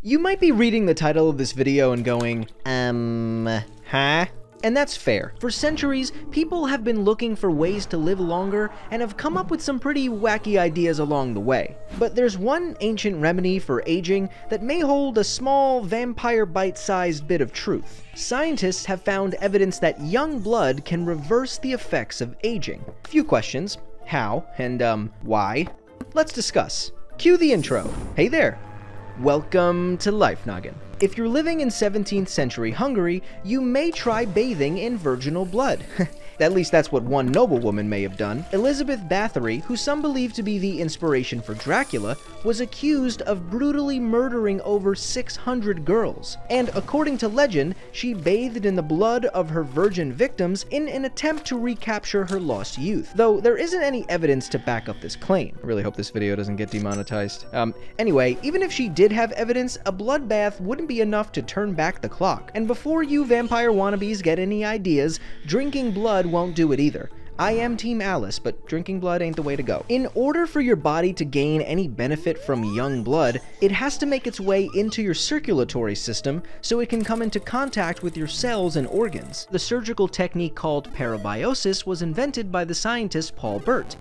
You might be reading the title of this video and going, um, huh? And that's fair. For centuries, people have been looking for ways to live longer and have come up with some pretty wacky ideas along the way. But there's one ancient remedy for aging that may hold a small, vampire bite-sized bit of truth. Scientists have found evidence that young blood can reverse the effects of aging. Few questions. How? And, um, why? Let's discuss. Cue the intro. Hey there. Welcome to Life Noggin. If you're living in 17th century Hungary, you may try bathing in virginal blood. At least that's what one noblewoman may have done. Elizabeth Bathory, who some believe to be the inspiration for Dracula, was accused of brutally murdering over 600 girls. And according to legend, she bathed in the blood of her virgin victims in an attempt to recapture her lost youth. Though there isn't any evidence to back up this claim. I really hope this video doesn't get demonetized. Um, anyway, even if she did have evidence, a bloodbath wouldn't be enough to turn back the clock. And before you vampire wannabes get any ideas, drinking blood won't do it either. I am Team Alice, but drinking blood ain't the way to go. In order for your body to gain any benefit from young blood, it has to make its way into your circulatory system so it can come into contact with your cells and organs. The surgical technique called parabiosis was invented by the scientist Paul Bert.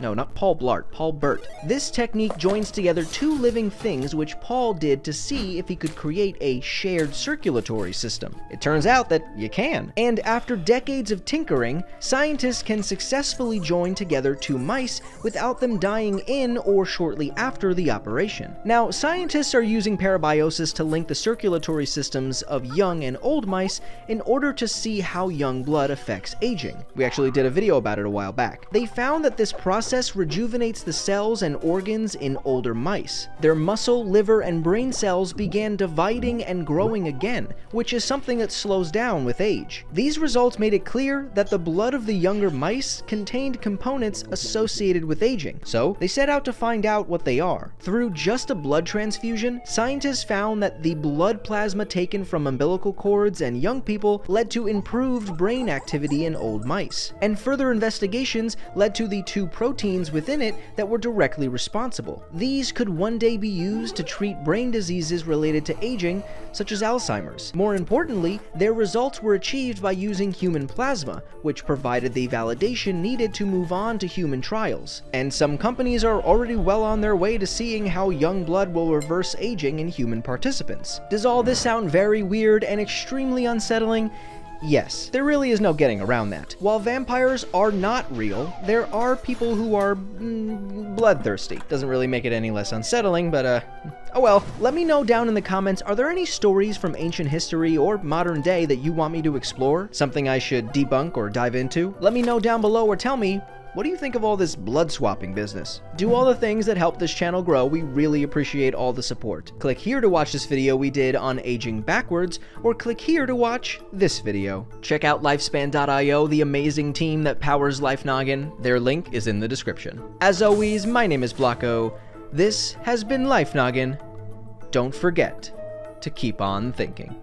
No, not Paul Blart, Paul Bert. This technique joins together two living things which Paul did to see if he could create a shared circulatory system. It turns out that you can. And after decades of tinkering, scientists can successfully join together two mice without them dying in or shortly after the operation. Now, scientists are using parabiosis to link the circulatory systems of young and old mice in order to see how young blood affects aging. We actually did a video about it a while back. They found that this process process rejuvenates the cells and organs in older mice. Their muscle, liver, and brain cells began dividing and growing again, which is something that slows down with age. These results made it clear that the blood of the younger mice contained components associated with aging, so they set out to find out what they are. Through just a blood transfusion, scientists found that the blood plasma taken from umbilical cords and young people led to improved brain activity in old mice. And further investigations led to the two proteins proteins within it that were directly responsible. These could one day be used to treat brain diseases related to aging, such as Alzheimer's. More importantly, their results were achieved by using human plasma, which provided the validation needed to move on to human trials. And some companies are already well on their way to seeing how young blood will reverse aging in human participants. Does all this sound very weird and extremely unsettling? Yes, there really is no getting around that. While vampires are not real, there are people who are mm, bloodthirsty. Doesn't really make it any less unsettling, but uh, oh well. Let me know down in the comments, are there any stories from ancient history or modern day that you want me to explore? Something I should debunk or dive into? Let me know down below or tell me, what do you think of all this blood swapping business? Do all the things that help this channel grow, we really appreciate all the support. Click here to watch this video we did on aging backwards, or click here to watch this video. Check out Lifespan.io, the amazing team that powers Life Noggin. Their link is in the description. As always, my name is Blocko. This has been Life Noggin. Don't forget to keep on thinking.